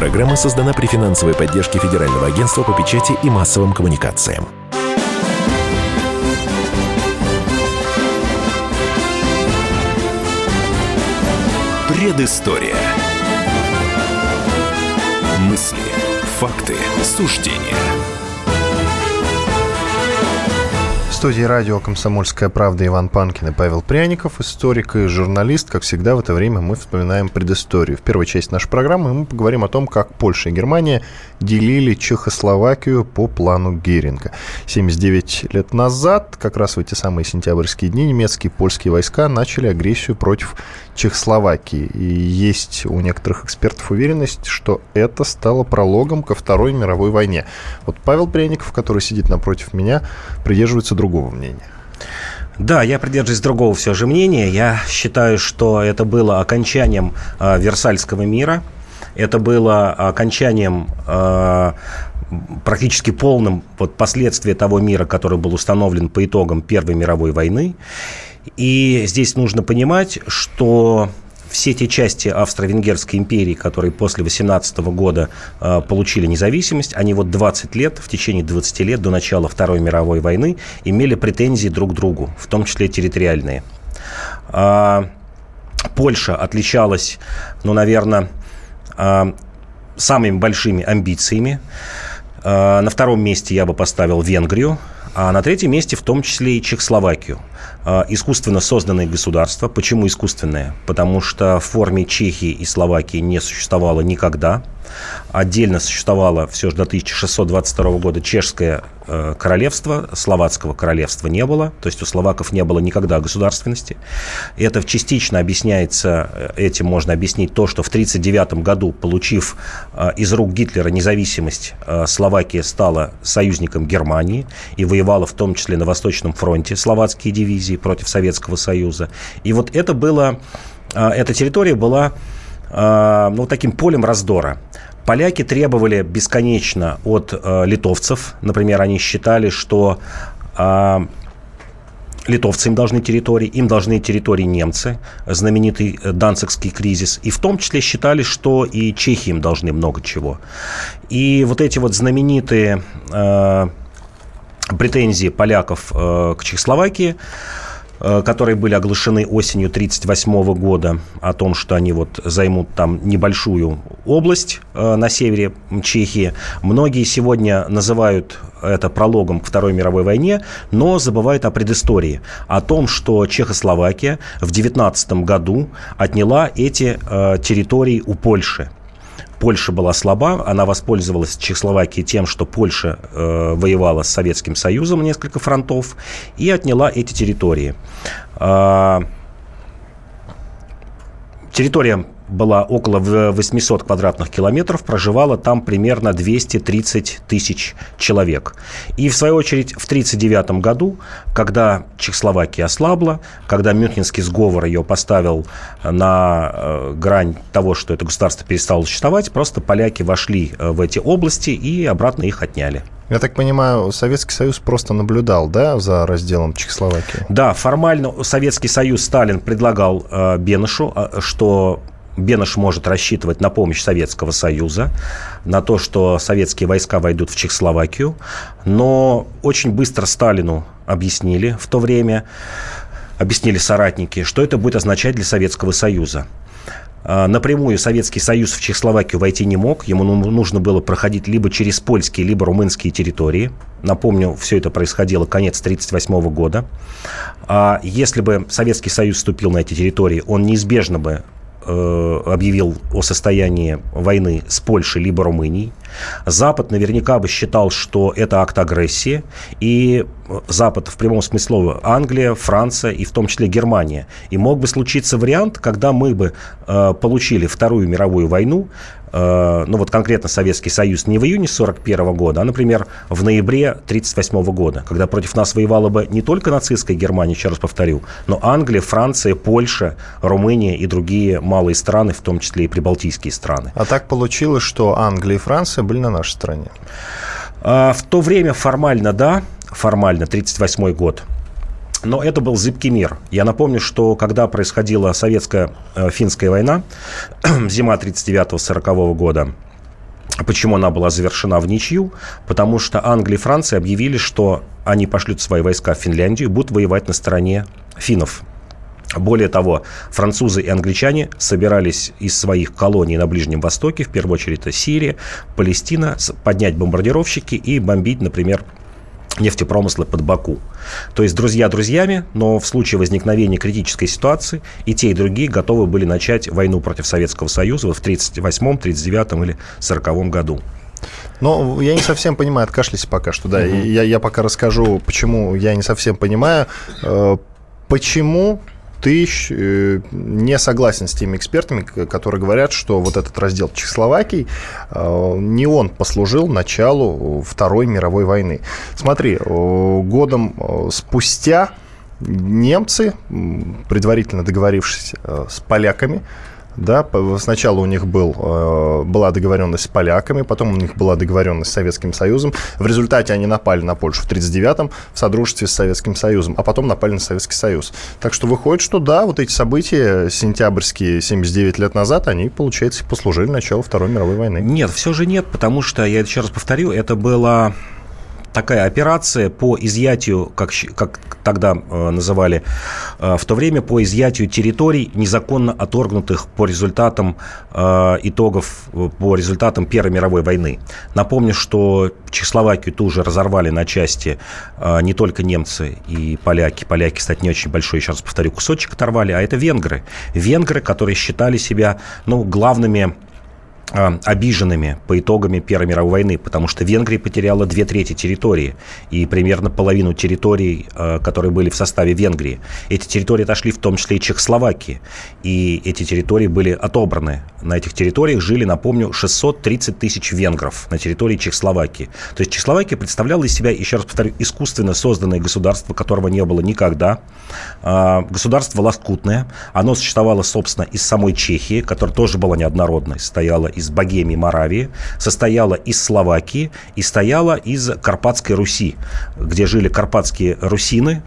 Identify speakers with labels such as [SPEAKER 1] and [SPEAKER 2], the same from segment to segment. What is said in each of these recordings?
[SPEAKER 1] Программа создана при финансовой поддержке Федерального агентства по печати и массовым коммуникациям. Предыстория. Мысли, факты, суждения –
[SPEAKER 2] студии радио «Комсомольская правда» Иван Панкин и Павел Пряников, историк и журналист. Как всегда, в это время мы вспоминаем предысторию. В первой части нашей программы мы поговорим о том, как Польша и Германия делили Чехословакию по плану Геринга. 79 лет назад, как раз в эти самые сентябрьские дни, немецкие и польские войска начали агрессию против Чехословакии. И есть у некоторых экспертов уверенность, что это стало прологом ко Второй мировой войне. Вот Павел Пряников, который сидит напротив меня, придерживается другого мнения.
[SPEAKER 3] Да, я придерживаюсь другого все же мнения. Я считаю, что это было окончанием э, Версальского мира. Это было окончанием э, практически полным вот, последствия того мира, который был установлен по итогам Первой мировой войны. И здесь нужно понимать, что все те части Австро-Венгерской империи, которые после 18 года э, получили независимость, они вот 20 лет, в течение 20 лет до начала Второй мировой войны имели претензии друг к другу, в том числе территориальные. А, Польша отличалась, ну, наверное, а, самыми большими амбициями. А, на втором месте я бы поставил Венгрию, а на третьем месте в том числе и Чехословакию. А, искусственно созданные государства. Почему искусственные? Потому что в форме Чехии и Словакии не существовало никогда. Отдельно существовало все же до 1622 года чешское э, королевство, словацкого королевства не было, то есть у словаков не было никогда государственности. Это частично объясняется, э, этим можно объяснить то, что в 1939 году, получив э, из рук Гитлера независимость, э, Словакия стала союзником Германии и воевала в том числе на Восточном фронте словацкие дивизии против Советского Союза. И вот это было, э, эта территория была э, ну, таким полем раздора. Поляки требовали бесконечно от э, литовцев. Например, они считали, что э, литовцы им должны территории, им должны территории немцы, знаменитый э, Данцикский кризис. И в том числе считали, что и чехи им должны много чего. И вот эти вот знаменитые э, претензии поляков э, к Чехословакии которые были оглашены осенью 1938 года о том, что они вот займут там небольшую область э, на севере Чехии. Многие сегодня называют это прологом к Второй мировой войне, но забывают о предыстории, о том, что Чехословакия в 19 году отняла эти э, территории у Польши. Польша была слаба, она воспользовалась Чехословакией тем, что Польша э, воевала с Советским Союзом несколько фронтов и отняла эти территории. Э, территория была около 800 квадратных километров, проживало там примерно 230 тысяч человек. И, в свою очередь, в 1939 году, когда Чехословакия ослабла, когда Мюнхенский сговор ее поставил на э, грань того, что это государство перестало существовать, просто поляки вошли э, в эти области и обратно их отняли.
[SPEAKER 2] Я так понимаю, Советский Союз просто наблюдал, да, за разделом Чехословакии?
[SPEAKER 3] Да, формально Советский Союз Сталин предлагал э, Бенешу, э, что Бенеш может рассчитывать на помощь Советского Союза, на то, что советские войска войдут в Чехословакию. Но очень быстро Сталину объяснили в то время, объяснили соратники, что это будет означать для Советского Союза. А, напрямую Советский Союз в Чехословакию войти не мог. Ему ну, нужно было проходить либо через польские, либо румынские территории. Напомню, все это происходило конец 1938 года. А если бы Советский Союз вступил на эти территории, он неизбежно бы Э, объявил о состоянии войны с Польшей либо Румынией. Запад наверняка бы считал, что это акт агрессии, и Запад в прямом смысле слова Англия, Франция и в том числе Германия. И мог бы случиться вариант, когда мы бы э, получили Вторую мировую войну, э, ну вот конкретно Советский Союз не в июне 1941 года, а, например, в ноябре 1938 года, когда против нас воевала бы не только нацистская Германия, еще раз повторю, но Англия, Франция, Польша, Румыния и другие малые страны, в том числе и прибалтийские страны.
[SPEAKER 2] А так получилось, что Англия и Франция были на нашей стороне?
[SPEAKER 3] А, в то время формально да, формально, 1938 год. Но это был зыбкий мир. Я напомню, что когда происходила советско-финская война, зима 39-40 года, Почему она была завершена в ничью? Потому что Англия и Франция объявили, что они пошлют свои войска в Финляндию и будут воевать на стороне финнов. Более того, французы и англичане собирались из своих колоний на Ближнем Востоке, в первую очередь это Сирия, Палестина, поднять бомбардировщики и бомбить, например, нефтепромысла под Баку. То есть друзья друзьями, но в случае возникновения критической ситуации и те, и другие готовы были начать войну против Советского Союза в 1938, 1939 или 1940 году.
[SPEAKER 2] Но я не совсем понимаю, откашляйся пока что, да. Угу. Я, я пока расскажу, почему я не совсем понимаю. Э, почему ты э, не согласен с теми экспертами, которые говорят, что вот этот раздел Чехословакии, э, не он послужил началу Второй мировой войны. Смотри, э, годом спустя немцы, предварительно договорившись с поляками, да, сначала у них был, э, была договоренность с поляками, потом у них была договоренность с Советским Союзом. В результате они напали на Польшу в 1939-м в содружестве с Советским Союзом, а потом напали на Советский Союз. Так что выходит, что да, вот эти события сентябрьские 79 лет назад, они, получается, послужили началу Второй мировой войны.
[SPEAKER 3] Нет, все же нет, потому что, я еще раз повторю, это было такая операция по изъятию, как, как тогда э, называли э, в то время, по изъятию территорий, незаконно оторгнутых по результатам э, итогов, по результатам Первой мировой войны. Напомню, что Чехословакию тоже разорвали на части э, не только немцы и поляки. Поляки, кстати, не очень большой, еще раз повторю, кусочек оторвали, а это венгры. Венгры, которые считали себя ну, главными обиженными по итогами Первой мировой войны, потому что Венгрия потеряла две трети территории и примерно половину территорий, а, которые были в составе Венгрии. Эти территории отошли в том числе и Чехословакии, и эти территории были отобраны. На этих территориях жили, напомню, 630 тысяч венгров на территории Чехословакии. То есть Чехословакия представляла из себя, еще раз повторю, искусственно созданное государство, которого не было никогда. А, государство лоскутное. Оно существовало, собственно, из самой Чехии, которая тоже была неоднородной, стояла из Богемии, Моравии, состояла из Словакии и стояла из Карпатской Руси, где жили карпатские русины,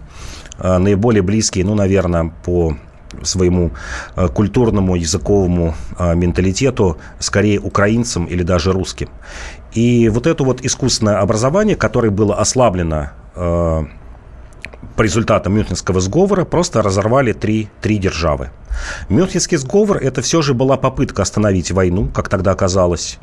[SPEAKER 3] э, наиболее близкие, ну, наверное, по своему э, культурному, языковому э, менталитету, скорее украинцам или даже русским. И вот это вот искусственное образование, которое было ослаблено по результатам Мюнхенского сговора просто разорвали три, три державы. Мюнхенский сговор – это все же была попытка остановить войну, как тогда оказалось.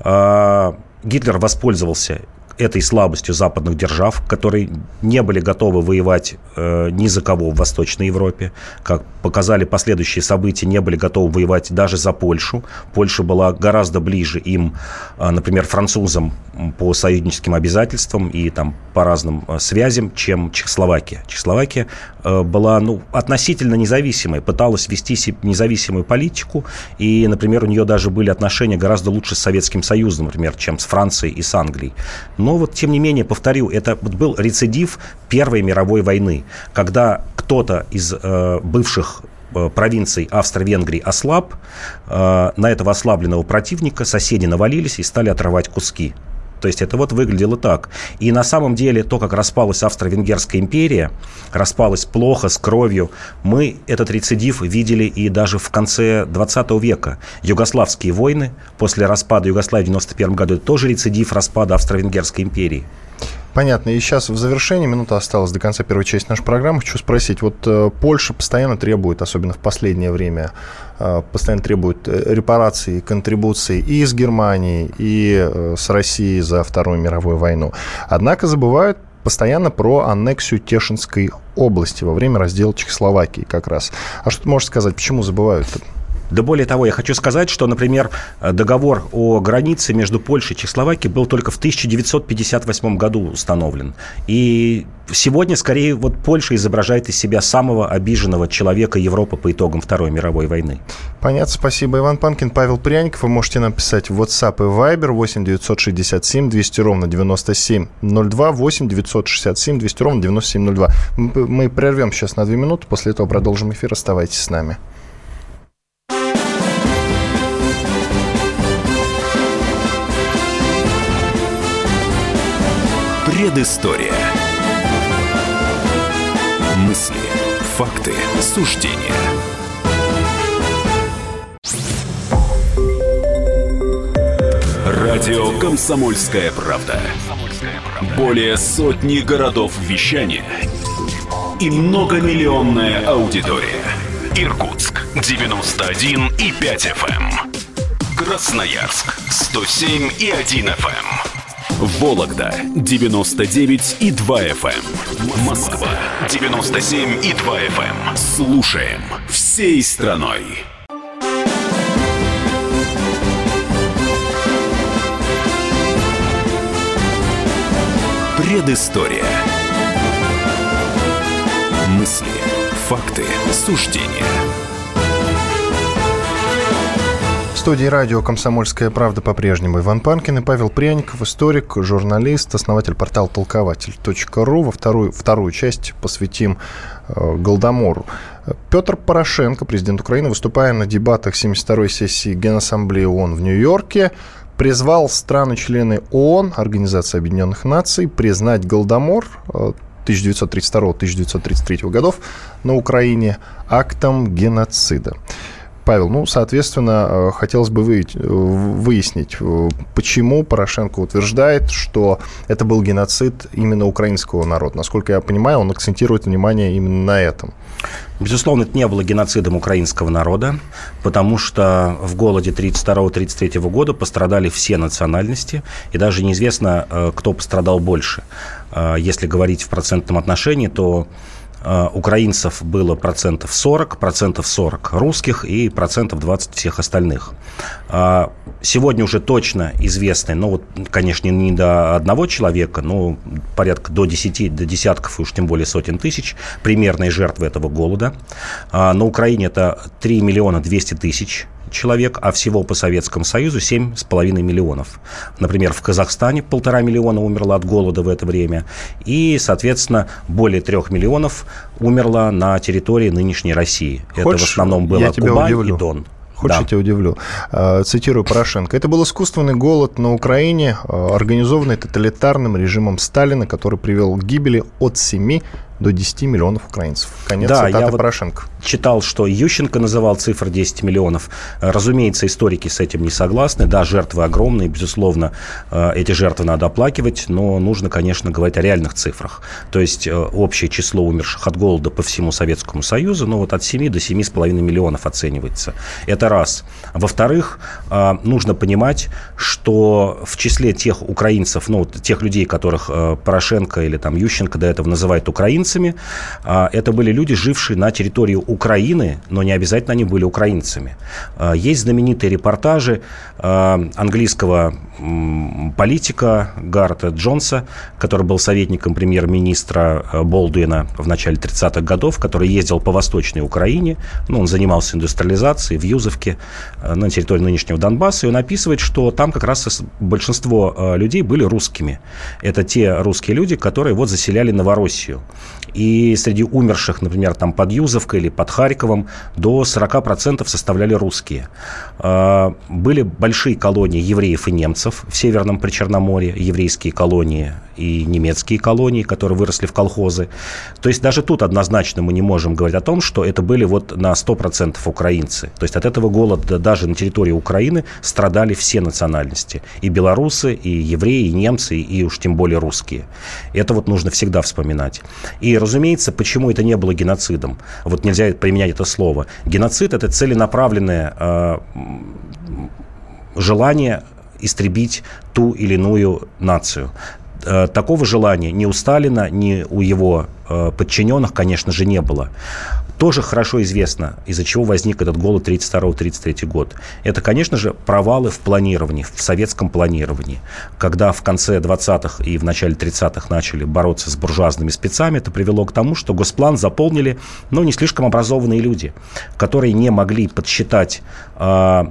[SPEAKER 3] А, Гитлер воспользовался этой слабостью западных держав, которые не были готовы воевать э, ни за кого в Восточной Европе. Как показали последующие события, не были готовы воевать даже за Польшу. Польша была гораздо ближе им, э, например, французам по союзническим обязательствам и там по разным э, связям, чем Чехословакия. Чехословакия э, была ну, относительно независимой, пыталась вести независимую политику, и, например, у нее даже были отношения гораздо лучше с Советским Союзом, например, чем с Францией и с Англией. Но вот, тем не менее, повторю, это был рецидив Первой мировой войны, когда кто-то из э, бывших э, провинций Австро-Венгрии ослаб, э, на этого ослабленного противника соседи навалились и стали отрывать куски. То есть это вот выглядело так. И на самом деле то, как распалась Австро-Венгерская империя, распалась плохо, с кровью, мы этот рецидив видели и даже в конце 20 века. Югославские войны после распада Югославии в 91 году, тоже рецидив распада Австро-Венгерской империи.
[SPEAKER 2] Понятно. И сейчас в завершении, минута осталась до конца первой части нашей программы, хочу спросить. Вот э, Польша постоянно требует, особенно в последнее время, э, постоянно требует э, репараций, контрибуций и из Германии, и с Россией за Вторую мировую войну. Однако забывают постоянно про аннексию Тешинской области во время раздела Чехословакии как раз. А что ты можешь сказать, почему забывают? -то?
[SPEAKER 3] Да более того, я хочу сказать, что, например, договор о границе между Польшей и Чехословакией был только в 1958 году установлен. И сегодня, скорее, вот Польша изображает из себя самого обиженного человека Европы по итогам Второй мировой войны.
[SPEAKER 2] Понятно, спасибо. Иван Панкин, Павел Пряников. Вы можете нам писать в WhatsApp и Viber 8 967 200 ровно 9702, 8 967 200 ровно 9702. Мы прервем сейчас на две минуты, после этого продолжим эфир. Оставайтесь с нами.
[SPEAKER 1] Предыстория. Мысли, факты, суждения.
[SPEAKER 4] Радио «Комсомольская правда». Более сотни городов вещания и многомиллионная аудитория. Иркутск 91 и 5 FM. Красноярск 107 и 1 FM. Вологда 99 и 2 FM. Москва 97 и 2 FM. Слушаем всей страной. Предыстория. Мысли, факты, суждения.
[SPEAKER 2] Студии радио «Комсомольская правда» по-прежнему Иван Панкин и Павел Пряников, историк, журналист, основатель портала толкователь.ру. Во вторую, вторую часть посвятим э, Голдомору. Петр Порошенко, президент Украины, выступая на дебатах 72-й сессии Генассамблеи ООН в Нью-Йорке, призвал страны-члены ООН, Организации Объединенных Наций, признать Голдомор 1932-1933 э, годов на Украине актом геноцида. Павел, ну, соответственно, э, хотелось бы выяснить, э, почему Порошенко утверждает, что это был геноцид именно украинского народа. Насколько я понимаю, он акцентирует внимание именно на этом.
[SPEAKER 3] Безусловно, это не было геноцидом украинского народа, потому что в голоде 1932-1933 года пострадали все национальности, и даже неизвестно, э, кто пострадал больше. Э, если говорить в процентном отношении, то Э, украинцев было процентов 40, процентов 40 русских и процентов 20 всех остальных. Э, сегодня уже точно известны, ну вот, конечно, не до одного человека, но порядка до 10, до десятков и уж тем более сотен тысяч примерные жертвы этого голода. Э, на Украине это 3 миллиона 200 тысяч человек, а всего по Советскому Союзу 7,5 миллионов. Например, в Казахстане полтора миллиона умерло от голода в это время, и, соответственно, более трех миллионов умерло на территории нынешней России.
[SPEAKER 2] Хочешь, это в основном было Кубань удивлю. и Дон. Хочешь, да. я тебя удивлю? А, цитирую Порошенко. Это был искусственный голод на Украине, а, организованный тоталитарным режимом Сталина, который привел к гибели от 7 до 10 миллионов украинцев.
[SPEAKER 3] Конец да, цитаты я Порошенко. Вот читал, что Ющенко называл цифр 10 миллионов. Разумеется, историки с этим не согласны. Да, жертвы огромные, безусловно, э, эти жертвы надо оплакивать, но нужно, конечно, говорить о реальных цифрах. То есть э, общее число умерших от голода по всему Советскому Союзу, ну вот от 7 до 7,5 миллионов оценивается. Это раз. Во-вторых, э, нужно понимать, что в числе тех украинцев, ну, тех людей, которых Порошенко или там Ющенко до этого называют украинцами, украинцами. А, это были люди, жившие на территории Украины, но не обязательно они были украинцами. А, есть знаменитые репортажи а, английского политика Гарта Джонса, который был советником премьер-министра Болдуина в начале 30-х годов, который ездил по Восточной Украине. Ну, он занимался индустриализацией в Юзовке, на территории нынешнего Донбасса. И он описывает, что там как раз большинство людей были русскими. Это те русские люди, которые вот заселяли Новороссию. И среди умерших, например, там под Юзовкой или под Харьковом до 40% составляли русские. А, были большие колонии евреев и немцев в Северном Причерноморье, еврейские колонии и немецкие колонии, которые выросли в колхозы. То есть даже тут однозначно мы не можем говорить о том, что это были вот на 100% украинцы. То есть от этого голода даже на территории Украины страдали все национальности. И белорусы, и евреи, и немцы, и уж тем более русские. Это вот нужно всегда вспоминать. И, разумеется, почему это не было геноцидом? Вот нельзя применять это слово. Геноцид – это целенаправленное э, желание истребить ту или иную нацию. Э, такого желания ни у Сталина, ни у его э, подчиненных, конечно же, не было. Тоже хорошо известно, из-за чего возник этот голод 32-33 год. Это, конечно же, провалы в планировании, в советском планировании. Когда в конце 20-х и в начале 30-х начали бороться с буржуазными спецами, это привело к тому, что госплан заполнили, ну, не слишком образованные люди, которые не могли подсчитать э,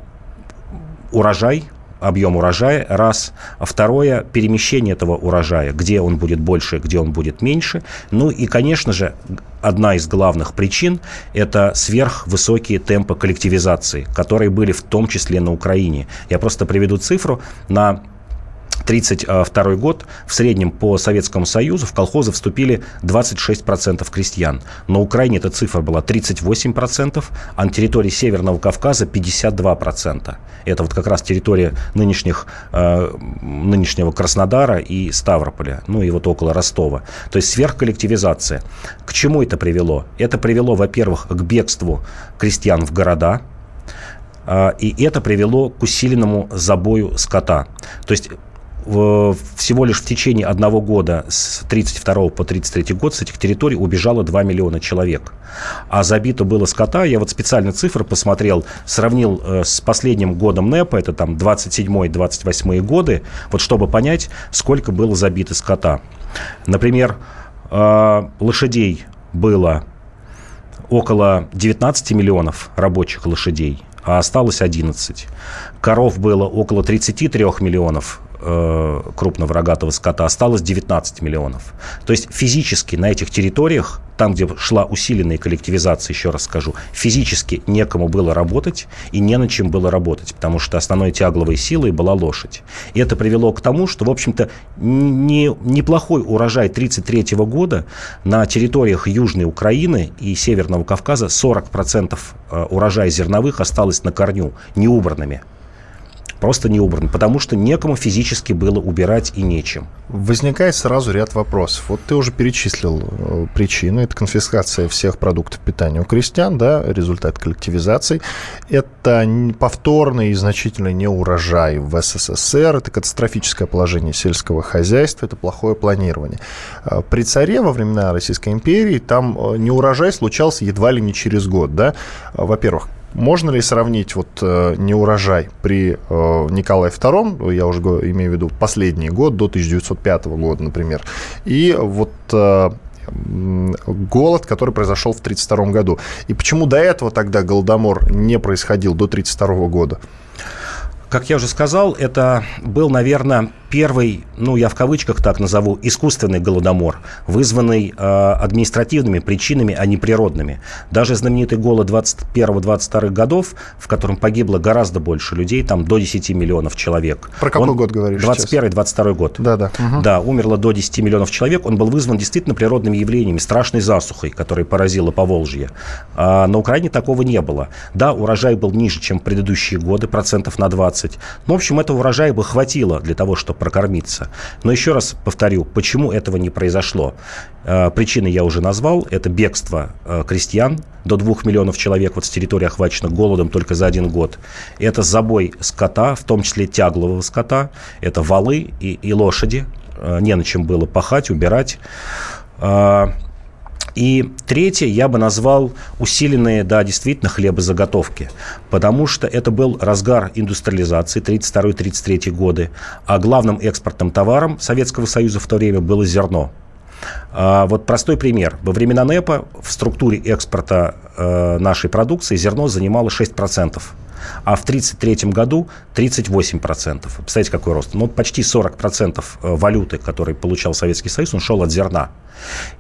[SPEAKER 3] урожай, объем урожая, раз. Второе, перемещение этого урожая, где он будет больше, где он будет меньше. Ну и, конечно же, одна из главных причин – это сверхвысокие темпы коллективизации, которые были в том числе на Украине. Я просто приведу цифру. На 1932 год в среднем по Советскому Союзу в колхозы вступили 26% крестьян. На Украине эта цифра была 38%, а на территории Северного Кавказа 52%. Это вот как раз территория нынешних, э, нынешнего Краснодара и Ставрополя, ну и вот около Ростова. То есть сверхколлективизация. К чему это привело? Это привело, во-первых, к бегству крестьян в города, э, и это привело к усиленному забою скота. То есть всего лишь в течение одного года, с 32 по 33 год, с этих территорий убежало 2 миллиона человек. А забито было скота, я вот специально цифры посмотрел, сравнил э, с последним годом НЭПа, это там 27-28 годы, вот чтобы понять, сколько было забито скота. Например, э, лошадей было около 19 миллионов рабочих лошадей, а осталось 11. Коров было около 33 миллионов, э, крупного рогатого скота осталось 19 миллионов. То есть физически на этих территориях, там, где шла усиленная коллективизация, еще раз скажу, физически некому было работать и не на чем было работать, потому что основной тягловой силой была лошадь. И это привело к тому, что, в общем-то, не, неплохой урожай 1933 года на территориях Южной Украины и Северного Кавказа 40% э, урожая зерновых осталось на корню, неубранными просто не убран, потому что некому физически было убирать и нечем.
[SPEAKER 2] Возникает сразу ряд вопросов. Вот ты уже перечислил э, причину. Это конфискация всех продуктов питания у крестьян, да, результат коллективизации. Это повторный и значительный неурожай в СССР. Это катастрофическое положение сельского хозяйства. Это плохое планирование. Э, при царе во времена Российской империи там э, неурожай случался едва ли не через год, да. Во-первых, можно ли сравнить вот э, неурожай при э, Николае II, я уже имею в виду последний год, до 1905 года, например, и вот э, голод, который произошел в 1932 году. И почему до этого тогда голодомор не происходил, до 1932 года?
[SPEAKER 3] Как я уже сказал, это был, наверное, первый, ну, я в кавычках так назову, искусственный голодомор, вызванный э, административными причинами, а не природными. Даже знаменитый голод 21-22 годов, в котором погибло гораздо больше людей, там до 10 миллионов человек.
[SPEAKER 2] Про какой он, год говоришь
[SPEAKER 3] 21-22 год.
[SPEAKER 2] Да, да.
[SPEAKER 3] Угу. Да, умерло до 10 миллионов человек. Он был вызван действительно природными явлениями, страшной засухой, которая поразила Поволжье. А на Украине такого не было. Да, урожай был ниже, чем предыдущие годы, процентов на 20. Но, в общем, этого урожая бы хватило для того, чтобы прокормиться. Но еще раз повторю, почему этого не произошло. Э, причины я уже назвал. Это бегство э, крестьян до 2 миллионов человек вот с территории охваченных голодом только за один год. Это забой скота, в том числе тяглового скота. Это валы и, и лошади. Э, не на чем было пахать, убирать. И третье я бы назвал усиленные, да, действительно, хлебозаготовки, потому что это был разгар индустриализации 32-33 годы, а главным экспортным товаром Советского Союза в то время было зерно. А вот простой пример. Во времена НЭПа в структуре экспорта э, нашей продукции зерно занимало 6% а в 1933 году 38%. Представляете, какой рост? Ну, почти 40% э, валюты, который получал Советский Союз, он шел от зерна.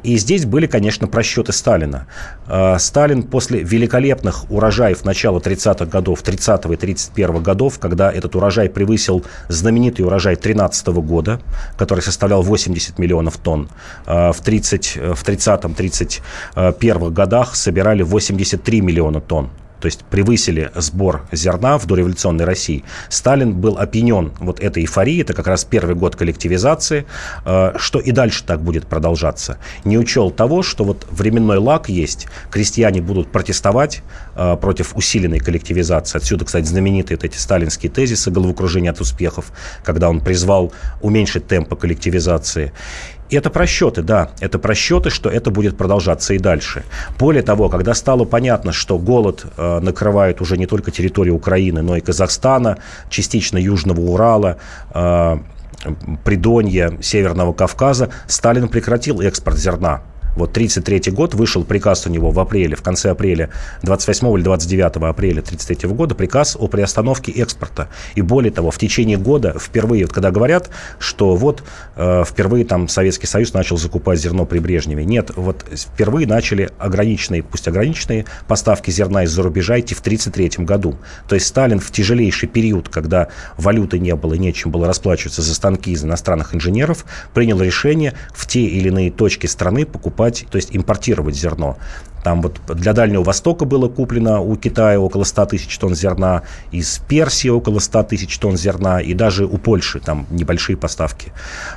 [SPEAKER 3] И здесь были, конечно, просчеты Сталина. Э, Сталин после великолепных урожаев начала 30-х годов, 30 и 31 годов, когда этот урожай превысил знаменитый урожай 13 года, который составлял 80 миллионов тонн, э, в, 30, в 30-31 годах собирали 83 миллиона тонн то есть превысили сбор зерна в дореволюционной России, Сталин был опьянен вот этой эйфорией, это как раз первый год коллективизации, э, что и дальше так будет продолжаться. Не учел того, что вот временной лак есть, крестьяне будут протестовать э, против усиленной коллективизации. Отсюда, кстати, знаменитые эти сталинские тезисы головокружения от успехов, когда он призвал уменьшить темпы коллективизации. И это просчеты, да, это просчеты, что это будет продолжаться и дальше. Более того, когда стало понятно, что голод э, накрывает уже не только территорию Украины, но и Казахстана, частично Южного Урала, э, Придонья, Северного Кавказа, Сталин прекратил экспорт зерна Вот 1933 год, вышел приказ у него в апреле, в конце апреля, 28 или 29 апреля 1933 года, приказ о приостановке экспорта. И более того, в течение года впервые, вот когда говорят, что вот э, впервые там Советский Союз начал закупать зерно при Брежневе. Нет, вот впервые начали ограниченные, пусть ограниченные поставки зерна из-за рубежа идти в 1933 году. То есть Сталин в тяжелейший период, когда валюты не было, нечем было расплачиваться за станки из иностранных инженеров, принял решение в те или иные точки страны покупать, то есть импортировать зерно. Там вот для Дальнего Востока было куплено у Китая около 100 тысяч тонн зерна, из Персии около 100 тысяч тонн зерна, и даже у Польши там небольшие поставки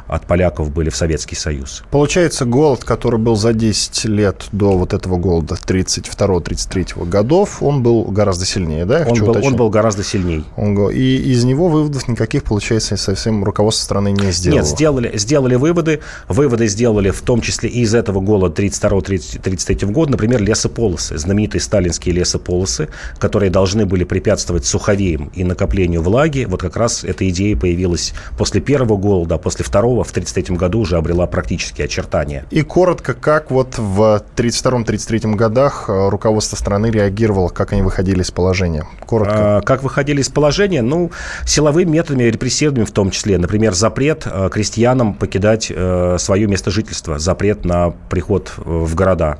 [SPEAKER 3] от поляков были в Советский Союз.
[SPEAKER 2] Получается, голод, который был за 10 лет до вот этого голода 32-33 годов, он был гораздо сильнее, да?
[SPEAKER 3] Он был, он был гораздо сильнее.
[SPEAKER 2] Он, и из него выводов никаких, получается, совсем руководство страны не сделало.
[SPEAKER 3] Нет, сделали, сделали выводы. Выводы сделали в том числе и из этого голода 32-33 года. Например, например, лесополосы, знаменитые сталинские лесополосы, которые должны были препятствовать суховеям и накоплению влаги. Вот как раз эта идея появилась после первого голода, а после второго в 1933 году уже обрела практические очертания.
[SPEAKER 2] И коротко, как вот в 1932-1933 годах э, руководство страны реагировало, как они выходили из положения?
[SPEAKER 3] Коротко. А, как выходили из положения? Ну, силовыми методами, репрессивными в том числе. Например, запрет э, крестьянам покидать э, свое место жительства, запрет на приход в города.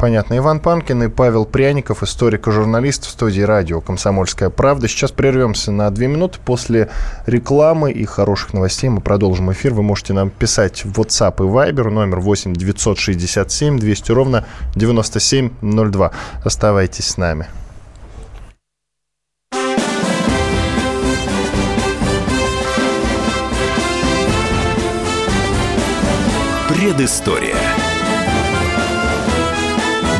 [SPEAKER 2] Понятно. Иван Панкин и Павел Пряников, историк и журналист в студии радио «Комсомольская правда». Сейчас прервемся на две минуты. После рекламы и хороших новостей мы продолжим эфир. Вы можете нам писать в WhatsApp и Viber номер 8 967 200 ровно 9702. Оставайтесь с нами.
[SPEAKER 4] Предыстория.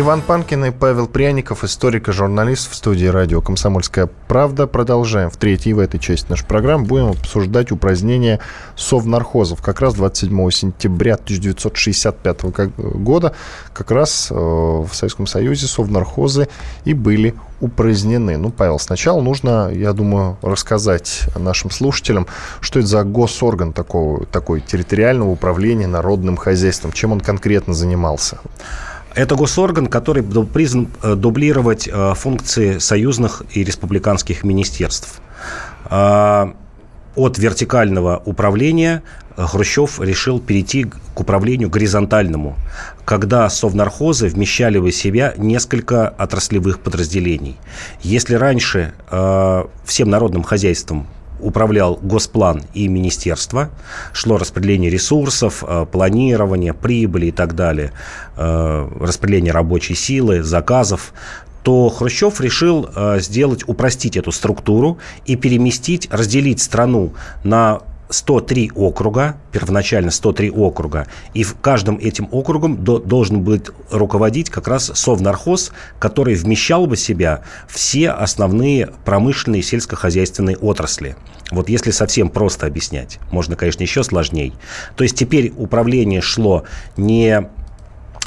[SPEAKER 2] Иван Панкин и Павел Пряников, историк и журналист в студии радио «Комсомольская правда». Продолжаем. В третьей в этой части нашей программы будем обсуждать упразднение совнархозов. Как раз 27 сентября 1965 года как раз э, в Советском Союзе совнархозы и были упразднены. Ну, Павел, сначала нужно, я думаю, рассказать нашим слушателям, что это за госорган такого, такой территориального управления народным хозяйством, чем он конкретно занимался.
[SPEAKER 3] Это госорган, который был призван э, дублировать э, функции союзных и республиканских министерств. А, от вертикального управления э, Хрущев решил перейти к управлению горизонтальному, когда совнархозы вмещали в себя несколько отраслевых подразделений. Если раньше э, всем народным хозяйством управлял Госплан и министерство, шло распределение ресурсов, э, планирование, прибыли и так далее, э, распределение рабочей силы, заказов, то Хрущев решил э, сделать, упростить эту структуру и переместить, разделить страну на 103 округа, первоначально 103 округа, и в каждом этим округом до, должен быть руководить как раз совнархоз, который вмещал бы в себя все основные промышленные и сельскохозяйственные отрасли. Вот если совсем просто объяснять, можно, конечно, еще сложнее. То есть теперь управление шло не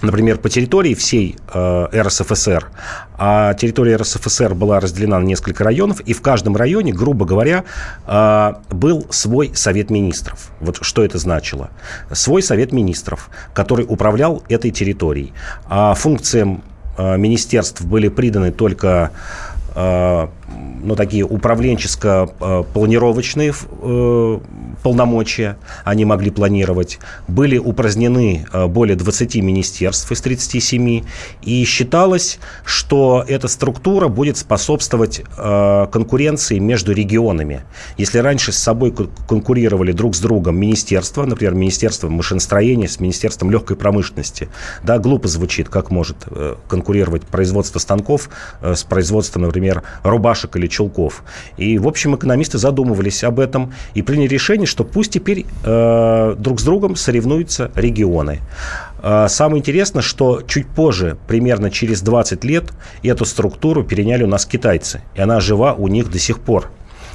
[SPEAKER 3] например, по территории всей э, РСФСР, а территория РСФСР была разделена на несколько районов, и в каждом районе, грубо говоря, э, был свой совет министров. Вот что это значило. Свой совет министров, который управлял этой территорией. А функциям э, министерств были приданы только э, ну, такие управленческо-планировочные э, полномочия, они могли планировать. Были упразднены э, более 20 министерств из 37, и считалось, что эта структура будет способствовать э, конкуренции между регионами. Если раньше с собой конкурировали друг с другом министерства, например, Министерство машиностроения с Министерством легкой промышленности, да, глупо звучит, как может конкурировать производство станков с производством, например, рубашек или чулков. И, в общем, экономисты задумывались об этом и приняли решение, что пусть теперь э, друг с другом соревнуются регионы. Э, самое интересное, что чуть позже, примерно через 20 лет, эту структуру переняли у нас китайцы. И она жива у них до сих пор.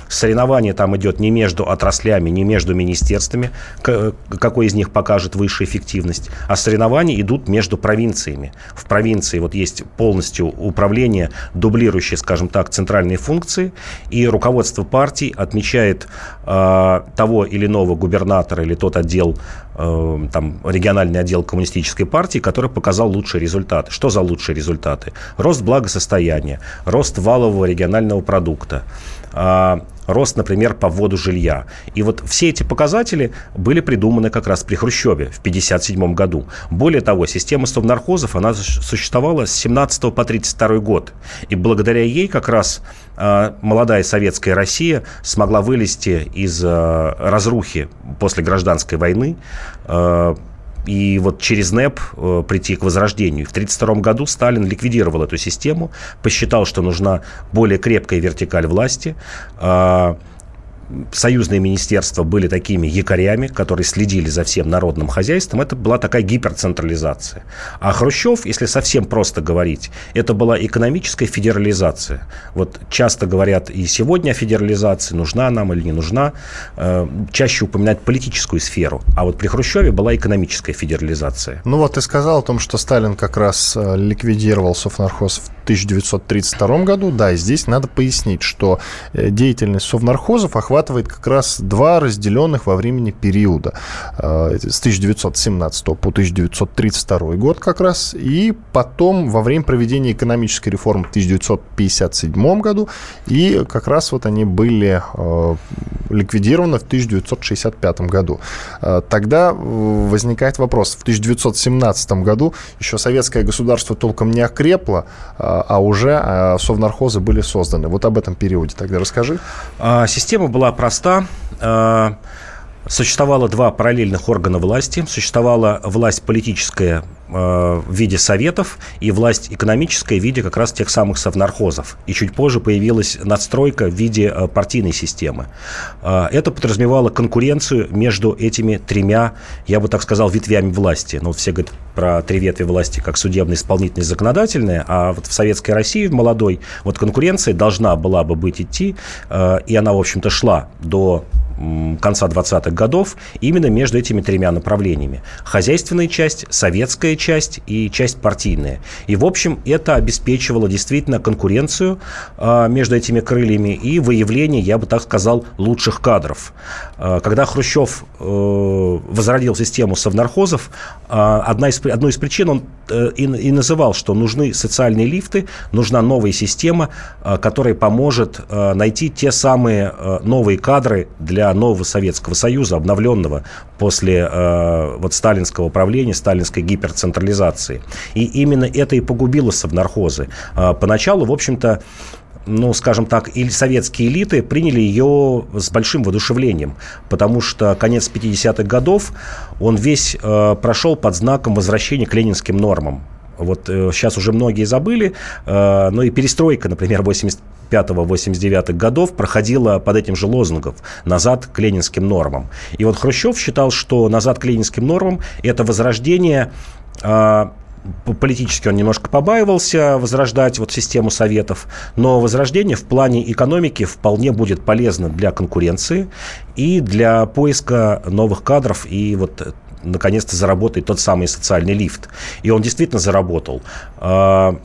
[SPEAKER 3] Соревнование там идет не между отраслями, не между министерствами, какой из них покажет высшую эффективность, а соревнования идут между провинциями. В провинции вот есть полностью управление, дублирующее, скажем так, центральные функции, и руководство партии отмечает э, того или иного губернатора или тот отдел э, там, региональный отдел коммунистической партии, который показал лучшие результаты. Что за лучшие результаты? Рост благосостояния, рост валового регионального продукта, рост, например, по вводу жилья. И вот все эти показатели были придуманы как раз при Хрущеве в 1957 году. Более того, система совнархозов, она существовала с 17 по 32 год. И благодаря ей как раз э, молодая советская Россия смогла вылезти из э, разрухи после гражданской войны, э, и вот через НЭП э, прийти к возрождению. В 1932 году Сталин ликвидировал эту систему, посчитал, что нужна более крепкая вертикаль власти. Э, союзные министерства были такими якорями, которые следили за всем народным хозяйством. Это была такая гиперцентрализация. А Хрущев, если совсем просто говорить, это была экономическая федерализация. Вот часто говорят и сегодня о федерализации, нужна нам или не нужна. Э, чаще упоминают политическую сферу. А вот при Хрущеве была экономическая федерализация.
[SPEAKER 2] Ну вот ты сказал о том, что Сталин как раз э, ликвидировал Совнархоз в 1932 году. Да, и здесь надо пояснить, что э, деятельность Совнархозов охватывает охватывает как раз два разделенных во времени периода. Э, с 1917 по 1932 год как раз. И потом во время проведения экономической реформы в 1957 году. И как раз вот они были э, ликвидированы в 1965 году. Э, тогда возникает вопрос. В 1917 году еще советское государство толком не окрепло, а уже совнархозы были созданы. Вот об этом периоде тогда расскажи.
[SPEAKER 3] А, система была была проста. Э, существовало два параллельных органа власти. Существовала власть политическая в виде советов и власть экономическая в виде как раз тех самых совнархозов. И чуть позже появилась надстройка в виде э, партийной системы. Э, это подразумевало конкуренцию между этими тремя, я бы так сказал, ветвями власти. Ну, все говорят про три ветви власти, как судебная, исполнительная и законодательная, а вот в советской России, в молодой, вот конкуренция должна была бы быть идти, и она, в общем-то, шла до конца 20-х годов именно между этими тремя направлениями. Хозяйственная часть, советская часть и часть партийная. И, в общем, это обеспечивало действительно конкуренцию э, между этими крыльями и выявление, я бы так сказал, лучших кадров. Э, когда Хрущев э, возродил систему совнархозов, э, одна из, одной из причин он э, и, и называл, что нужны социальные лифты, нужна новая система, которая поможет э, найти те самые э, новые кадры для нового Советского Союза, обновленного после э, вот сталинского правления, сталинской гиперцентрализации централизации. И именно это и погубило совнархозы. А, поначалу, в общем-то, ну, скажем так, или советские элиты приняли ее с большим воодушевлением, потому что конец 50-х годов, он весь э, прошел под знаком возвращения к ленинским нормам. Вот э, сейчас уже многие забыли, э, но и перестройка, например, 85-89 годов проходила под этим же лозунгом «назад к ленинским нормам». И вот Хрущев считал, что «назад к ленинским нормам» – это возрождение а, политически он немножко побаивался возрождать вот систему советов, но возрождение в плане экономики вполне будет полезно для конкуренции и для поиска новых кадров и вот наконец-то заработает тот самый социальный лифт. И он действительно заработал. А,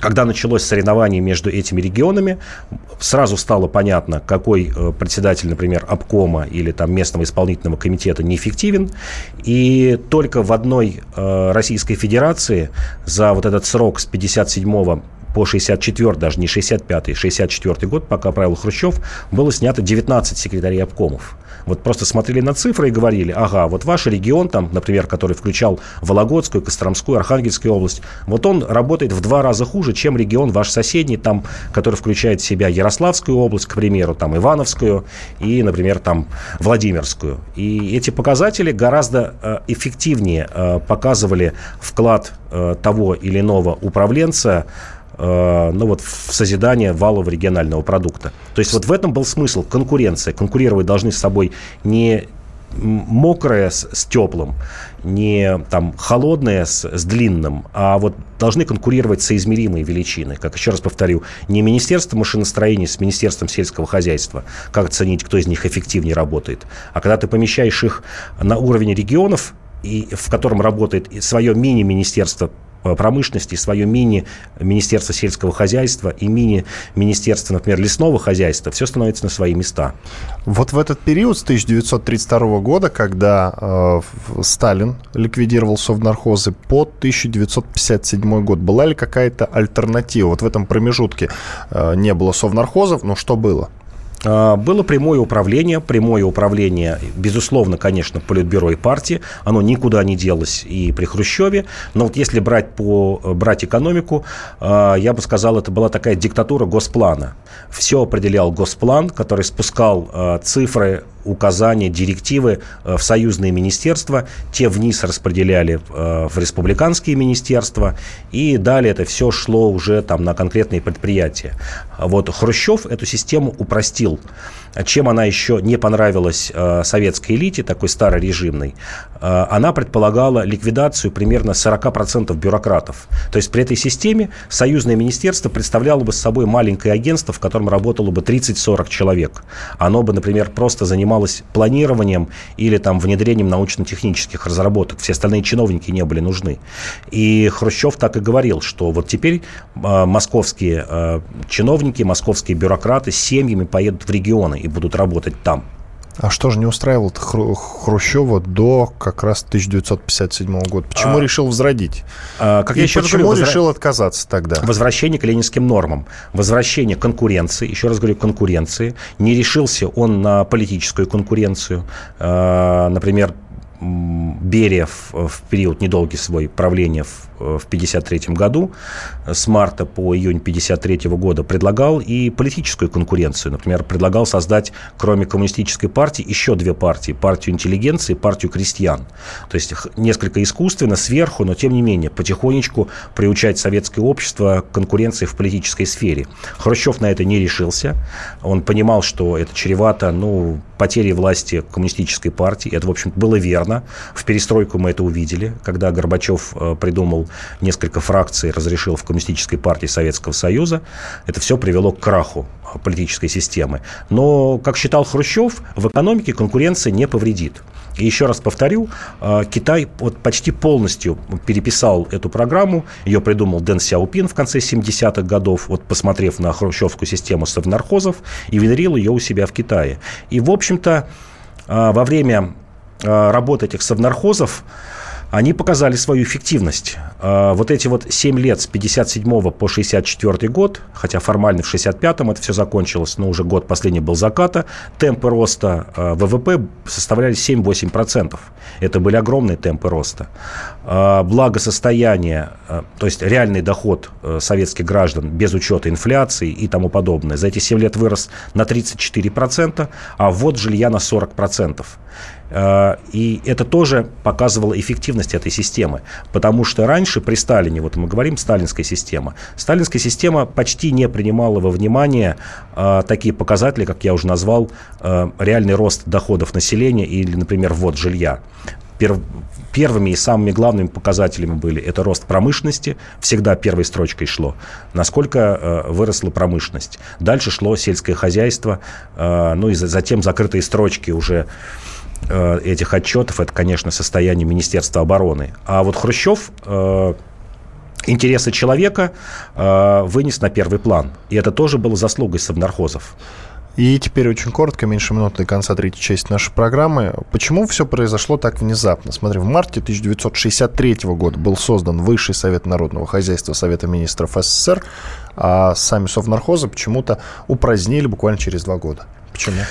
[SPEAKER 3] когда началось соревнование между этими регионами, сразу стало понятно, какой э, председатель, например, обкома или там местного исполнительного комитета неэффективен. И только в одной э, Российской Федерации за вот этот срок с 57 по по 64, даже не 65, 64 год, пока правил Хрущев, было снято 19 секретарей обкомов. Вот просто смотрели на цифры и говорили, ага, вот ваш регион, там, например, который включал Вологодскую, Костромскую, Архангельскую область, вот он работает в два раза хуже, чем регион ваш соседний, там, который включает в себя Ярославскую область, к примеру, там, Ивановскую и, например, там, Владимирскую. И эти показатели гораздо э, эффективнее э, показывали вклад э, того или иного управленца ну вот в созидание валового регионального продукта. То есть вот в этом был смысл конкуренция. Конкурировать должны с собой не мокрое с, с теплым, не там холодное с, с длинным, а вот должны конкурировать соизмеримые величины. Как еще раз повторю, не Министерство машиностроения с Министерством сельского хозяйства, как оценить, кто из них эффективнее работает, а когда ты помещаешь их на уровень регионов, и в котором работает свое мини-министерство Э, промышленности, свое мини-министерство сельского хозяйства и мини-министерство, например, лесного хозяйства, все становится на свои места.
[SPEAKER 2] Вот в этот период с 1932 года, когда э, Сталин ликвидировал совнархозы, по 1957 год, была ли какая-то альтернатива? Вот в этом промежутке э, не было совнархозов, но что было?
[SPEAKER 3] А, было прямое управление, прямое управление, безусловно, конечно, политбюро и партии, оно никуда не делось и при Хрущеве, но вот если брать, по, брать экономику, а, я бы сказал, это была такая диктатура госплана. Все определял госплан, который спускал а, цифры указания, директивы э, в союзные министерства, те вниз распределяли э, в республиканские министерства, и далее это все шло уже там на конкретные предприятия. Вот Хрущев эту систему упростил. Чем она еще не понравилась э, советской элите, такой старорежимной, она предполагала ликвидацию примерно 40% бюрократов. То есть при этой системе союзное министерство представляло бы с собой маленькое агентство, в котором работало бы 30-40 человек. Оно бы, например, просто занималось планированием или там внедрением научно-технических разработок. Все остальные чиновники не были нужны. И Хрущев так и говорил, что вот теперь э, московские э, чиновники, московские бюрократы с семьями поедут в регионы и будут работать там.
[SPEAKER 2] А что же не устраивало Хрущева до как раз 1957 года? Почему а, решил возродить? А, как И я еще почему говорю, решил возра... отказаться тогда?
[SPEAKER 3] Возвращение к ленинским нормам. Возвращение конкуренции. Еще раз говорю, конкуренции. Не решился он на политическую конкуренцию. А, например, Берия в, в период недолгий свой правления в, в 1953 году, с марта по июнь 1953 года, предлагал и политическую конкуренцию. Например, предлагал создать, кроме коммунистической партии, еще две партии. Партию интеллигенции и партию крестьян. То есть несколько искусственно, сверху, но тем не менее, потихонечку приучать советское общество к конкуренции в политической сфере. Хрущев на это не решился. Он понимал, что это чревато ну, потерей власти коммунистической партии. Это, в общем было верно верно. В перестройку мы это увидели, когда Горбачев э, придумал несколько фракций, разрешил в Коммунистической партии Советского Союза. Это все привело к краху политической системы. Но, как считал Хрущев, в экономике конкуренция не повредит. И еще раз повторю, э, Китай вот почти полностью переписал эту программу. Ее придумал Дэн Сяопин в конце 70-х годов, вот посмотрев на хрущевскую систему совнархозов, и внедрил ее у себя в Китае. И, в общем-то, э, во время Э, работы этих совнархозов, они показали свою эффективность. Э, вот эти вот 7 лет с 57 по 64 год, хотя формально в 65-м это все закончилось, но уже год последний был заката, темпы роста э, ВВП составляли 7-8%. Это были огромные темпы роста. Благосостояние, то есть реальный доход советских граждан без учета инфляции и тому подобное, за эти 7 лет вырос на 34%, а ввод жилья на 40%. Э, и это тоже показывало эффективность этой системы. Потому что раньше при Сталине, вот мы говорим сталинская система, сталинская система почти не принимала во внимание э, такие показатели, как я уже назвал, э, реальный рост доходов населения или, например, ввод жилья. Перв, первыми и самыми главными показателями были это рост промышленности, всегда первой строчкой шло, насколько э, выросла промышленность. Дальше шло сельское хозяйство, э, ну и затем закрытые строчки уже Э, этих отчетов, это, конечно, состояние Министерства обороны. А вот Хрущев э, интересы человека э, вынес на первый план. И это тоже было заслугой совнархозов.
[SPEAKER 2] И теперь очень коротко, меньше минуты до конца третьей части нашей программы. Почему все произошло так внезапно? Смотри, в марте 1963 года был создан Высший Совет Народного Хозяйства Совета Министров СССР. а сами совнархозы почему-то упразднили буквально через два года. Почему?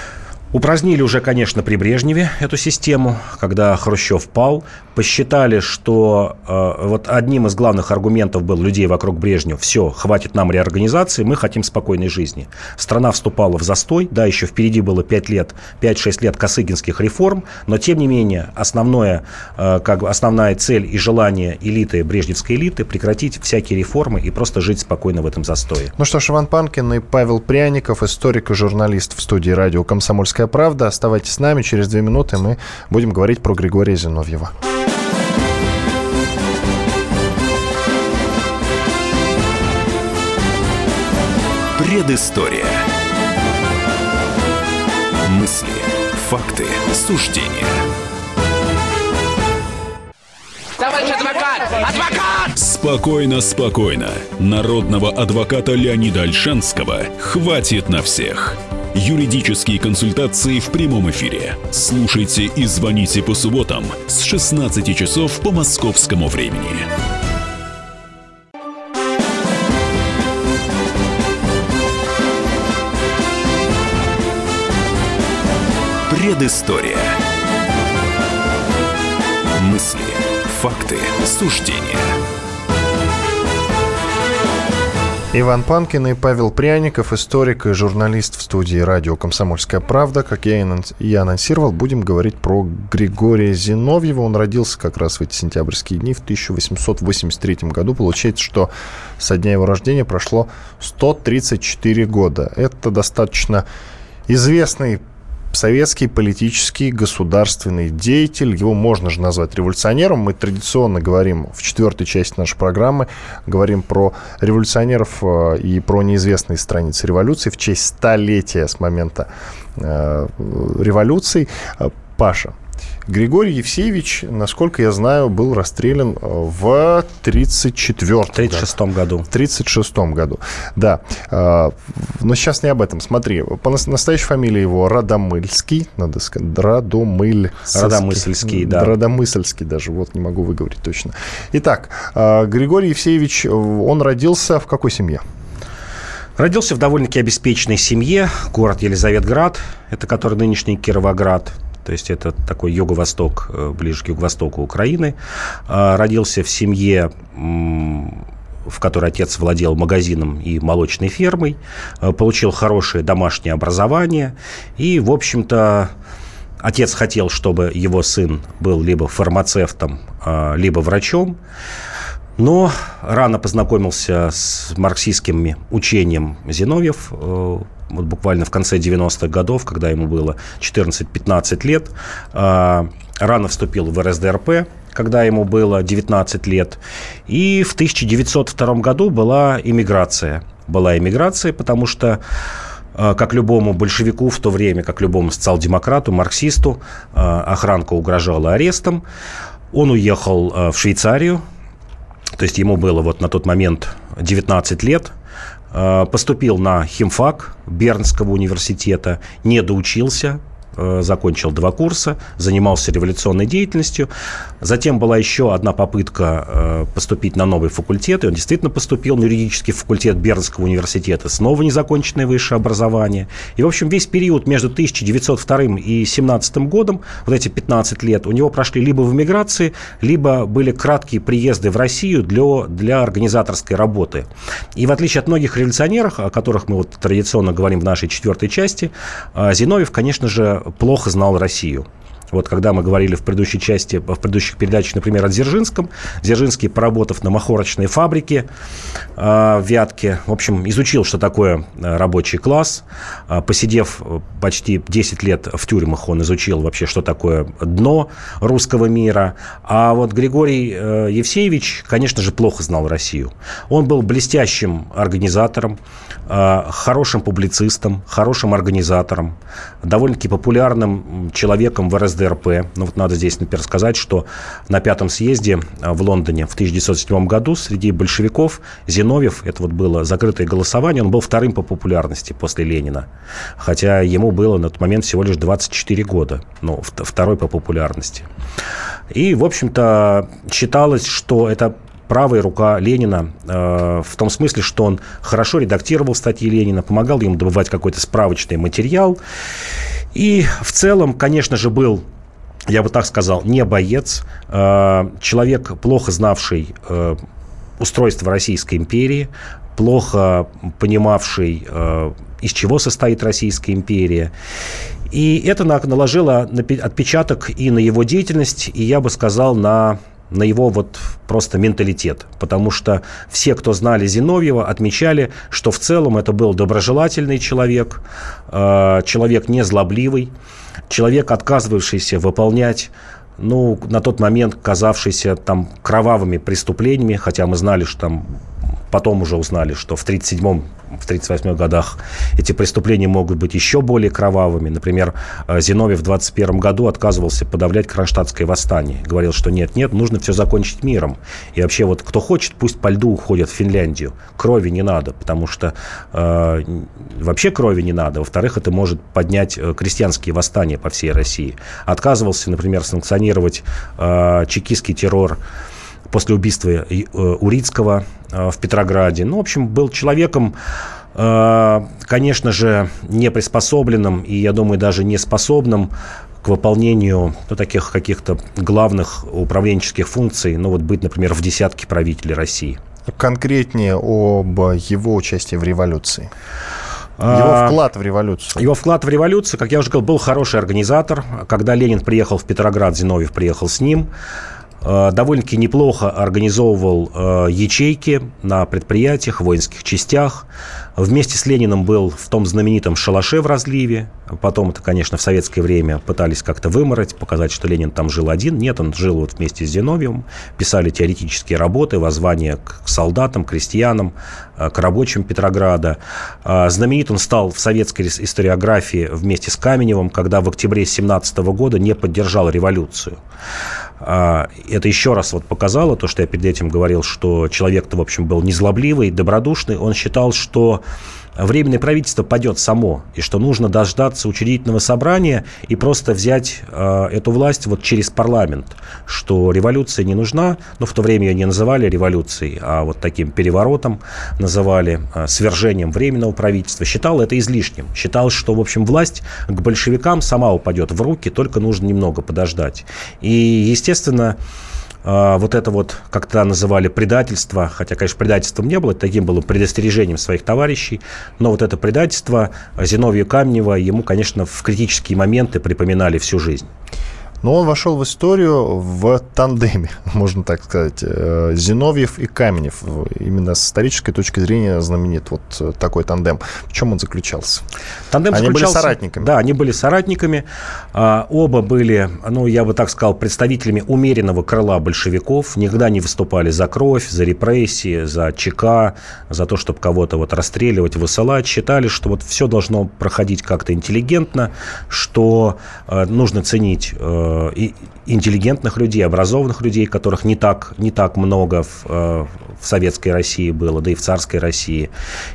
[SPEAKER 3] Упразднили уже, конечно, при Брежневе эту систему, когда Хрущев пал. Посчитали, что э, вот одним из главных аргументов был людей вокруг Брежнева, все, хватит нам реорганизации, мы хотим спокойной жизни. Страна вступала в застой, да, еще впереди было 5 лет, 5-6 лет косыгинских реформ, но тем не менее основное, э, как основная цель и желание элиты, брежневской элиты, прекратить всякие реформы и просто жить спокойно в этом застое.
[SPEAKER 2] Ну что ж, Иван Панкин и Павел Пряников, историк и журналист в студии радио «Комсомольская «Комсомольская правда». Оставайтесь с нами. Через две минуты мы будем говорить про Григория Зиновьева.
[SPEAKER 4] Предыстория. Мысли, факты, суждения.
[SPEAKER 5] Товарищ адвокат! Адвокат!
[SPEAKER 6] Спокойно, спокойно. Народного адвоката Леонида Альшанского хватит на всех. Юридические консультации в прямом эфире. Слушайте и звоните по субботам с 16 часов по московскому времени.
[SPEAKER 4] Предыстория. Мысли, факты, суждения.
[SPEAKER 2] Иван Панкин и Павел Пряников, историк и журналист в студии радио «Комсомольская правда». Как я и анонсировал, будем говорить про Григория Зиновьева. Он родился как раз в эти сентябрьские дни в 1883 году. Получается, что со дня его рождения прошло 134 года. Это достаточно известный советский политический государственный деятель. Его можно же назвать революционером. Мы традиционно говорим в четвертой части нашей программы, говорим про революционеров э, и про неизвестные страницы революции в честь столетия с момента э, революции. Э, Паша, Григорий Евсеевич, насколько я знаю, был расстрелян э, в 34 В
[SPEAKER 3] 36 году.
[SPEAKER 2] В 36 году, да. А, но сейчас не об этом. Смотри, по настоящей фамилии его Радомыльский, надо сказать, Радомыль.
[SPEAKER 3] Радомысльский, да.
[SPEAKER 2] Радомысльский даже, вот не могу выговорить точно. Итак, а, Григорий Евсеевич, он родился в какой семье?
[SPEAKER 3] Родился в довольно-таки обеспеченной семье, город Елизаветград, это который нынешний Кировоград. То есть это такой юго-восток, э, ближе к юго-востоку Украины. А, родился в семье в которой отец владел магазином и молочной фермой, э, получил хорошее домашнее образование. И, в общем-то, отец хотел, чтобы его сын был либо фармацевтом, а, либо врачом, но рано познакомился с марксистским учением Зиновьев, э, вот буквально в конце 90-х годов, когда ему было 14-15 лет, а, рано вступил в РСДРП, когда ему было 19 лет. И в 1902 году была иммиграция. Была иммиграция, потому что а, как любому большевику в то время, как любому социал-демократу, марксисту, а, охранка угрожала арестом. Он уехал в Швейцарию, то есть ему было вот на тот момент 19 лет – Э, поступил на химфак Бернского университета, не доучился, Э, закончил два курса, занимался революционной деятельностью. Затем была еще одна попытка э, поступить на новый факультет, и он действительно поступил на юридический факультет Бернского университета, снова незаконченное высшее образование. И, в общем, весь период между 1902 и 17 годом, вот эти 15 лет, у него прошли либо в эмиграции, либо были краткие приезды в Россию для, для организаторской работы. И в отличие от многих революционеров, о которых мы вот традиционно говорим в нашей четвертой части, э, Зиновьев, конечно же, плохо знал Россию. Вот когда мы говорили в предыдущей части, в предыдущих передачах, например, о Дзержинском, Дзержинский, поработав на махорочной фабрике э, в Вятке, в общем, изучил, что такое э, рабочий класс, э, посидев почти 10 лет в тюрьмах, он изучил вообще, что такое дно русского мира. А вот Григорий э, Евсеевич, конечно же, плохо знал Россию. Он был блестящим организатором, э, хорошим публицистом, хорошим организатором, довольно-таки популярным человеком в РСДР РСДРП. Ну вот надо здесь, например, сказать, что на пятом съезде а, в Лондоне в 1907 году среди большевиков Зиновьев, это вот было закрытое голосование, он был вторым по популярности после Ленина. Хотя ему было на тот момент всего лишь 24 года. Ну, второй по популярности. И, в общем-то, считалось, что это правая рука Ленина э, в том смысле, что он хорошо редактировал статьи Ленина, помогал ему добывать какой-то справочный материал. И в целом, конечно же, был я бы так сказал, не боец, э, человек, плохо знавший э, устройство Российской империи, плохо понимавший, э, из чего состоит Российская империя. И это наложило отпечаток и на его деятельность, и я бы сказал, на на его вот просто менталитет. Потому что все, кто знали Зиновьева, отмечали, что в целом это был доброжелательный человек, человек незлобливый, человек, отказывавшийся выполнять ну, на тот момент казавшийся там кровавыми преступлениями, хотя мы знали, что там потом уже узнали, что в 1937 в 1938 годах эти преступления могут быть еще более кровавыми. Например, э, Зиновьев в 21 году отказывался подавлять кронштадтское восстание. Говорил, что нет, нет, нужно все закончить миром. И вообще вот кто хочет, пусть по льду уходит в Финляндию. Крови не надо, потому что э, вообще крови не надо. Во-вторых, это может поднять э, крестьянские восстания по всей России. Отказывался, например, санкционировать э, чекистский террор после убийства э, Урицкого э, в Петрограде. Ну, в общем, был человеком, э, конечно же, не приспособленным и, я думаю, даже не способным к выполнению ну, таких каких-то главных управленческих функций, ну вот быть, например, в десятке правителей России.
[SPEAKER 2] Конкретнее об его участии в революции. Его а, вклад в революцию.
[SPEAKER 3] Его вклад в революцию, как я уже говорил, был хороший организатор. Когда Ленин приехал в Петроград, Зиновьев приехал с ним. Э, довольно-таки неплохо организовывал э, ячейки на предприятиях, воинских частях. Вместе с Лениным был в том знаменитом шалаше в разливе. Потом это, конечно, в советское время пытались как-то вымороть, показать, что Ленин там жил один. Нет, он жил вот вместе с Зиновьевым. Писали теоретические работы, воззвания к солдатам, крестьянам, э, к рабочим Петрограда. Знаменит он стал в советской историографии вместе с Каменевым, когда в октябре 17 года не поддержал революцию. А, это еще раз вот показало то, что я перед этим говорил, что человек-то, в общем, был незлобливый, добродушный. Он считал, что временное правительство падет само, и что нужно дождаться учредительного собрания и просто взять э, эту власть вот через парламент, что революция не нужна, но в то время ее не называли революцией, а вот таким переворотом называли, э, свержением временного правительства. Считал это излишним. Считал, что, в общем, власть к большевикам сама упадет в руки, только нужно немного подождать. И, естественно, вот это вот, как тогда называли, предательство, хотя, конечно, предательством не было, таким было предостережением своих товарищей, но вот это предательство Зиновью Камнева ему, конечно, в критические моменты припоминали всю жизнь.
[SPEAKER 2] Но он вошел в историю в тандеме, можно так сказать. Э, Зиновьев и Каменев. Именно с исторической точки зрения знаменит вот э, такой тандем. В чем он заключался?
[SPEAKER 3] Тандем они заключался, были соратниками. Да, они были соратниками. А, оба были, ну, я бы так сказал, представителями умеренного крыла большевиков. Никогда не выступали за кровь, за репрессии, за ЧК, за то, чтобы кого-то вот расстреливать, высылать. Считали, что вот все должно проходить как-то интеллигентно, что э, нужно ценить Э, интеллигентных людей, образованных людей, которых не так, не так много в, э, в советской России было, да и в царской России.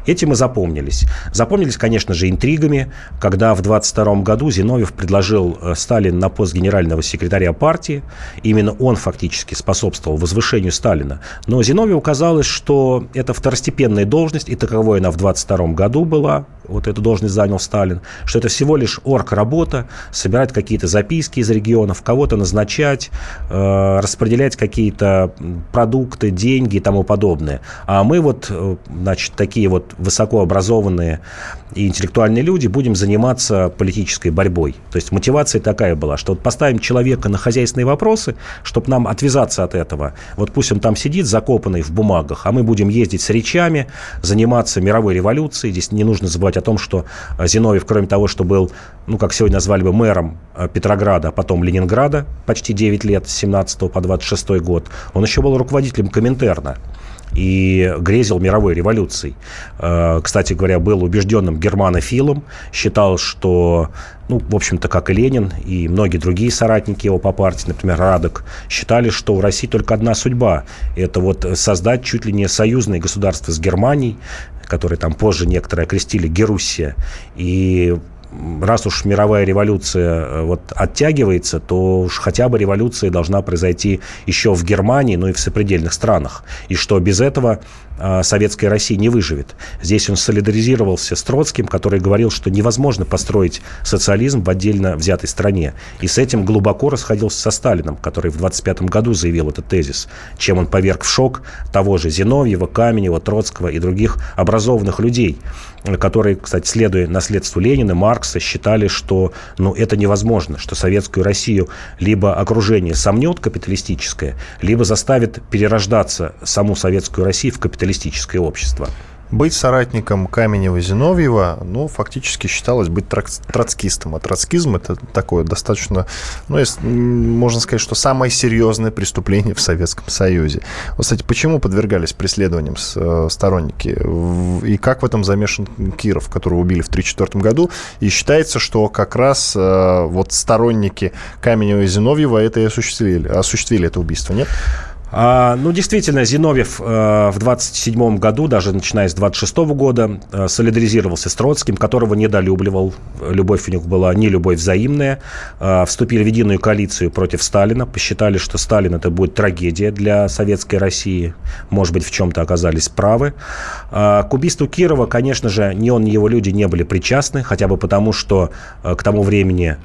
[SPEAKER 3] Этим и запомнились. Запомнились, конечно же, интригами, когда в 22 году Зиновьев предложил э, Сталин на пост генерального секретаря партии. Именно он фактически способствовал возвышению Сталина. Но Зиновьеву казалось, что это второстепенная должность, и таковой она в 22 году была, вот эту должность занял Сталин, что это всего лишь орг-работа, собирать какие-то записки из регионов, кого-то назначать, э, распределять какие-то продукты, деньги и тому подобное. А мы вот, э, значит, такие вот высокообразованные и интеллектуальные люди будем заниматься политической борьбой. То есть мотивация такая была, что вот поставим человека на хозяйственные вопросы, чтобы нам отвязаться от этого. Вот пусть он там сидит, закопанный в бумагах, а мы будем ездить с речами, заниматься мировой революцией. Здесь не нужно забывать о том, что Зиновьев, кроме того, что был, ну, как сегодня назвали бы, мэром э, Петрограда, а потом Ленинграда почти 9 лет, с 17 по 26 год, он еще был руководителем Коминтерна и грезил мировой революцией. Э, кстати говоря, был убежденным германофилом, считал, что, ну, в общем-то, как и Ленин, и многие другие соратники его по партии, например, Радок, считали, что у России только одна судьба – это вот создать чуть ли не союзное государство с Германией, которое там позже некоторые окрестили Геруссия, и раз уж мировая революция э, вот оттягивается, то уж хотя бы революция должна произойти еще в Германии, ну и в сопредельных странах. И что без этого э, советская Россия не выживет. Здесь он солидаризировался с Троцким, который говорил, что невозможно построить социализм в отдельно взятой стране. И с этим глубоко расходился со Сталином, который в 25 году заявил этот тезис, чем он поверг в шок того же Зиновьева, Каменева, Троцкого и других образованных людей которые, кстати, следуя наследству Ленина, Маркса, считали, что ну, это невозможно, что советскую Россию либо окружение сомнет капиталистическое, либо заставит перерождаться саму советскую Россию в капиталистическое общество.
[SPEAKER 2] Быть соратником Каменева-Зиновьева, ну, фактически считалось быть троцкистом. А троцкизм – это такое достаточно, ну, если, можно сказать, что самое серьезное преступление в Советском Союзе. Вот, кстати, почему подвергались преследованиям э, сторонники? И как в этом замешан Киров, которого убили в 1934 году? И считается, что как раз э, вот сторонники Каменева и Зиновьева это и осуществили, осуществили это убийство, нет?
[SPEAKER 3] А, ну, действительно, Зиновьев э, в 27 году, даже начиная с 26 года, э, солидаризировался с Троцким, которого недолюбливал. Любовь у них была не любовь взаимная. Э, вступили в единую коалицию против Сталина. Посчитали, что Сталин это будет трагедия для советской России. Может быть, в чем-то оказались правы. К убийству Кирова, конечно же, ни он, ни его люди не были причастны, хотя бы потому, что к тому времени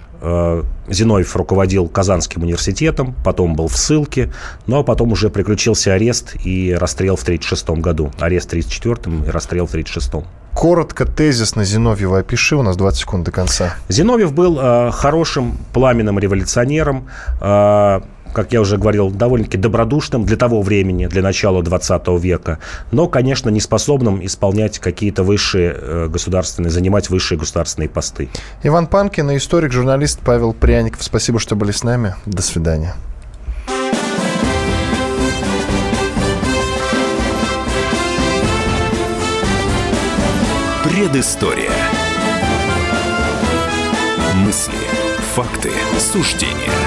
[SPEAKER 3] Зиновьев руководил Казанским университетом, потом был в ссылке, но потом уже приключился арест и расстрел в 1936 году. Арест в 1934 и расстрел в 1936.
[SPEAKER 2] Коротко, тезисно Зиновьева опиши, у нас 20 секунд до конца.
[SPEAKER 3] Зиновьев был э, хорошим, пламенным революционером, э, как я уже говорил, довольно-таки добродушным для того времени, для начала 20 века, но, конечно, не способным исполнять какие-то высшие э, государственные, занимать высшие государственные посты.
[SPEAKER 2] Иван Панкин и историк, журналист Павел Пряников. Спасибо, что были с нами. До свидания.
[SPEAKER 6] Предыстория. Мысли, факты, суждения –